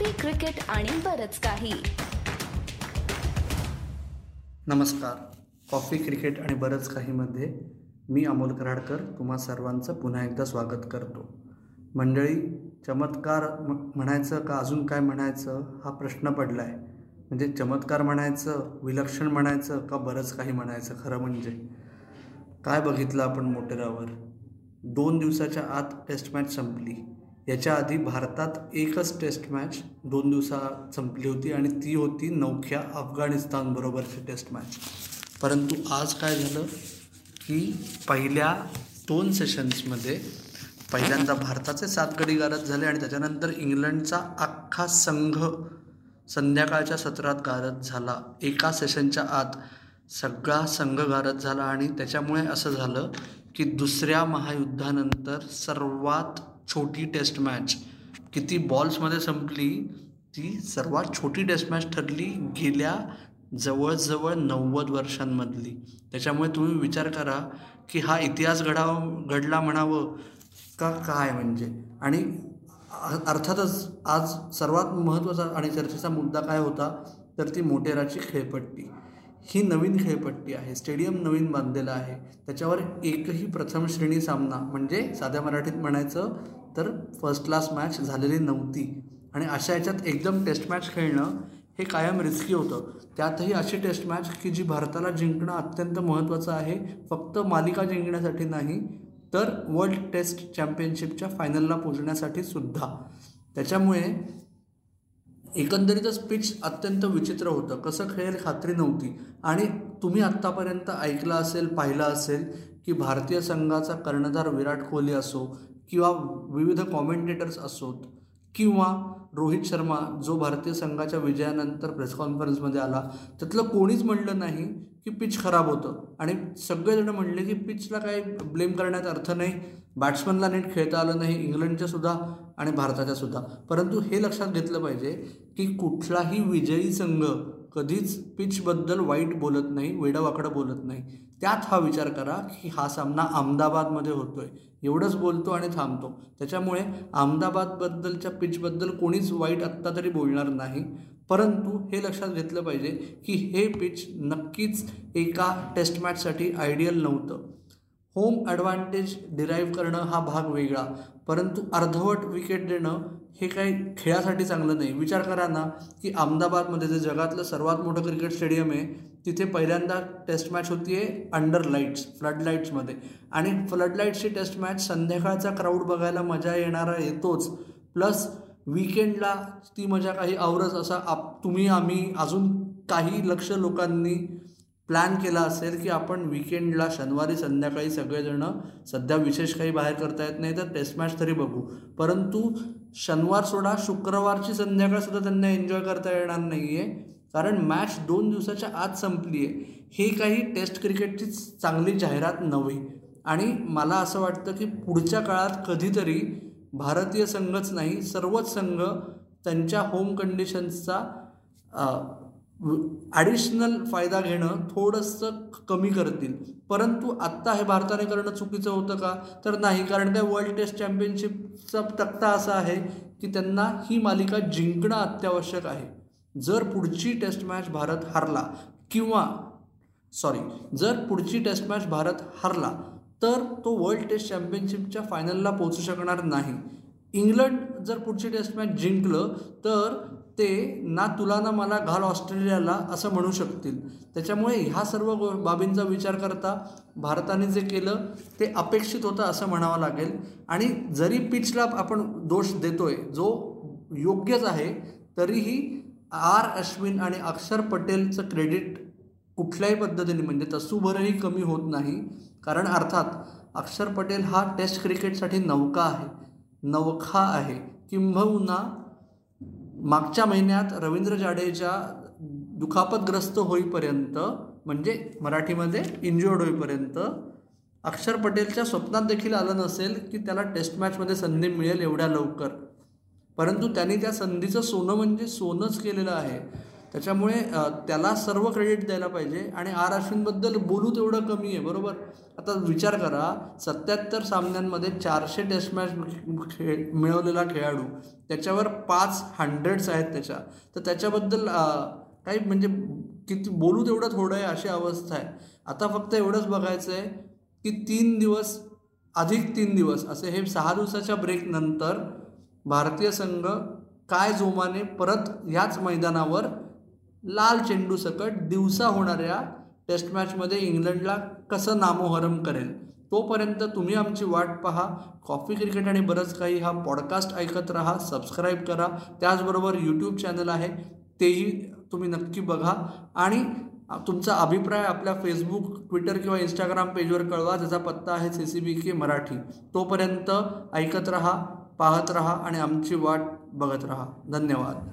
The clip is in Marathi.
कॉफी क्रिकेट आणि बरच काही. नमस्कार. कॉफी क्रिकेट आणि बरंच काहीमध्ये मी अमोल कराडकर तुम्हा सर्वांचं पुन्हा एकदा स्वागत करतो. मंडळी चमत्कार म्हणायचं का अजून काय म्हणायचं? हा प्रश्न पडला आहे म्हणजे चमत्कार म्हणायचं विलक्षण म्हणायचं का बरंच काही म्हणायचं? खरं म्हणजे. काय बघितलं आपण मोटेरावर? दोन दिवसाच्या आत टेस्ट मॅच संपली. याच्या आधी भारतात एकच टेस्ट मॅच दोन दिवसात संपली होती आणि ती होती नौख्या अफगाणिस्तानबरोबरची टेस्ट मॅच परंतु आज काय झालं की पहिल्या दोन सेशन्समध्ये पहिल्यांदा भारताचे सात गडी गारद झाले आणि त्याच्यानंतर इंग्लंडचा अख्खा संघ संध्याकाळच्या सत्रात गारद झाला. एका सेशनच्या आत सगळा संघ गारद झाला आणि त्याच्यामुळे असं झालं की दुसऱ्या महायुद्धानंतर सर्वात छोटी टेस्ट मॅच किती बॉल्समध्ये संपली ती सर्वात छोटी टेस्ट मॅच ठरली गेल्या जवळजवळ नव्वद वर्षांमधली. त्याच्यामुळे तुम्ही विचार करा की हा इतिहास घडाव घडला म्हणावं का काय म्हणजे? आणि अर्थातच आज सर्वात महत्त्वाचा आणि चर्चेचा मुद्दा काय होता? तर ती मोटेराची खेळपट्टी. ही नवीन खेळपट्टी आहे. स्टेडियम नवीन बांधलेलं आहे. त्याच्यावर एकही प्रथम श्रेणी सामना म्हणजे साध्या मराठीत म्हणायचं तर फर्स्ट क्लास मॅच झालेली नव्हती. आणि अशा याच्यात एकदम टेस्ट मॅच खेळणं हे कायम रिस्की होतं. त्यातही अशी टेस्ट मॅच की जी भारताला जिंकणं अत्यंत महत्त्वाचं आहे. फक्त मालिका जिंकण्यासाठी नाही तर वर्ल्ड टेस्ट चॅम्पियनशिपच्या फायनलला पोचण्यासाठी सुद्धा. त्याच्यामुळे एकंदरीतच पिच अत्यंत विचित्र होतं. कसं खेळेल खात्री नव्हती. आणि तुम्ही आत्तापर्यंत ऐकलं असेल पाहिलं असेल की भारतीय संघाचा कर्णधार विराट कोहली असो किंवा विविध कॉमेंटेटर्स असोत किंवा रोहित शर्मा जो भारतीय संघाच्या विजयानंतर प्रेस कॉन्फरन्समध्ये आला त्यातलं कोणीच म्हणलं नाही की पिच खराब होतं. आणि सगळेजण म्हणले की पिचला काही ब्लेम करण्यात अर्थ नाही. बॅट्समनला नीट खेळता आलं नाही इंग्लंडच्या सुद्धा आणि भारताच्या सुद्धा. परंतु हे लक्षात घेतलं पाहिजे की कुठलाही विजयी संघ कधीच पिचबद्दल वाईट बोलत नाही वेडावाकडं बोलत नाही. त्यात हा विचार करा की हा सामना अहमदाबादमध्ये होतोय. एवढंच बोलतो आणि थांबतो. त्याच्यामुळे अहमदाबादबद्दलच्या पिचबद्दल कोणीच वाईट आत्ता तरी बोलणार नाही. परंतु हे लक्षात घेतलं पाहिजे की हे पिच नक्कीच एका टेस्ट मॅचसाठी आयडियल नव्हतं. होम ॲडव्हान्टेज डिराईव्ह करणं हा भाग वेगळा. परंतु अर्धवट विकेट देणं हे काही खेळासाठी चांगलं नाही. विचार करा ना की अहमदाबादमध्ये जे जगातलं सर्वात मोठं क्रिकेट स्टेडियम आहे तिथे पहिल्यांदा टेस्ट मॅच होती आहे अंडर लाईट्स फ्लड लाईट्समध्ये आणि फ्लड लाईट्सची टेस्ट मॅच संध्याकाळचा क्राऊड बघायला मजा येणारा येतोच प्लस विकेंडला ती मजा काही आवरच असा आप तुम्ही आम्ही अजून काही लक्ष लोकांनी प्लॅन केला असेल की आपण विकेंडला शनिवारी संध्याकाळी सगळेजणं सध्या विशेष काही बाहेर करता येत नाही तर टेस्ट मॅच तरी बघू. परंतु शनिवार सोडा शुक्रवारची संध्याकाळसुद्धा त्यांना एन्जॉय करता येणार नाही आहे कारण मॅच दोन दिवसाच्या आत संपली आहे ही काही टेस्ट क्रिकेटची चांगली जाहिरात नव्हे. आणि मला असं वाटतं की पुढच्या काळात कधीतरी भारतीय संघच नाही सर्वच संघ त्यांच्या होम कंडिशन्सचा ॲडिशनल फायदा घेणं थोडंसं कमी करतील. परंतु आत्ता हे भारताने करणं चुकीचं होतं का? तर नाही. कारण काय वर्ल्ड टेस्ट चॅम्पियनशिपचा तक्ता असा आहे की त्यांना ही मालिका जिंकणं अत्यावश्यक आहे. जर पुढची टेस्ट मॅच भारत हारला किंवा सॉरी जर पुढची टेस्ट मॅच भारत हारला तर तो वर्ल्ड टेस्ट चॅम्पियनशिपच्या फायनलला पोचू शकणार नाही. इंग्लंड जर पुढची टेस्ट मॅच जिंकलं तर ते ना तुला ना मला घाल ऑस्ट्रेलियाला असं म्हणू शकतील. त्याच्यामुळे ह्या सर्व गो बाबींचा विचार करता भारताने जे केलं ते अपेक्षित होतं असं म्हणावं लागेल. आणि जरी पिचला आपण दोष देतोय जो योग्यच आहे तरीही आर अश्विन आणि अक्षर पटेलचं क्रेडिट कुठल्याही पद्धतीने म्हणजे तसूभरही कमी होत नाही. कारण अर्थात अक्षर पटेल हा टेस्ट क्रिकेटसाठी नौका आहे. नवखा आहे. किंबहुना मागच्या महिन्यात रवींद्र जाडेजा दुखापतग्रस्त होईपर्यंत म्हणजे मराठीमध्ये इंज्युअर्ड होईपर्यंत अक्षर पटेलच्या स्वप्नात देखील आलं नसेल की त्याला टेस्ट मॅचमध्ये संधी मिळेल एवढ्या लवकर. परंतु त्यांनी त्या संधीचं सोनं म्हणजे सोनंच केलेलं आहे. त्याच्यामुळे त्याला सर्व क्रेडिट द्यायला पाहिजे आणि आर अश्विनबद्दल बोलू तेवढं कमी आहे बरोबर? आता विचार करा सत्याहत्तर सामन्यांमध्ये चारशे टेस्ट मॅच खेळ मिळवलेला खेळाडू. त्याच्यावर पाच हंड्रेड्स आहेत त्याच्या. तर त्याच्याबद्दल काही म्हणजे किती बोलू तेवढं थोडं आहे अशी अवस्था आहे. आता फक्त एवढंच बघायचं आहे की तीन दिवस अधिक तीन दिवस असे हे सहा दिवसाच्या ब्रेकनंतर भारतीय संघ काय जोमाने परत ह्याच मैदानावर लाल चेंडू सकट दिवसा होणाऱ्या टेस्ट मॅचमध्ये इंग्लंडला कसं नामोहरम करेल? तोपर्यंत तुम्ही आमची वाट पहा. कॉफी क्रिकेट आणि बरंच काही हा पॉडकास्ट ऐकत राहा सबस्क्राईब करा. त्याचबरोबर यूट्यूब चॅनल आहे. तेही तुम्ही नक्की बघा. आणि तुमचा अभिप्राय आपल्या फेसबुक ट्विटर किंवा इंस्टाग्राम पेजवर कळवा. ज्याचा पत्ता आहे C C B K Marathi. तोपर्यंत ऐकत रहा पाहत राहा आणि आमची वाट बघत रहा. धन्यवाद.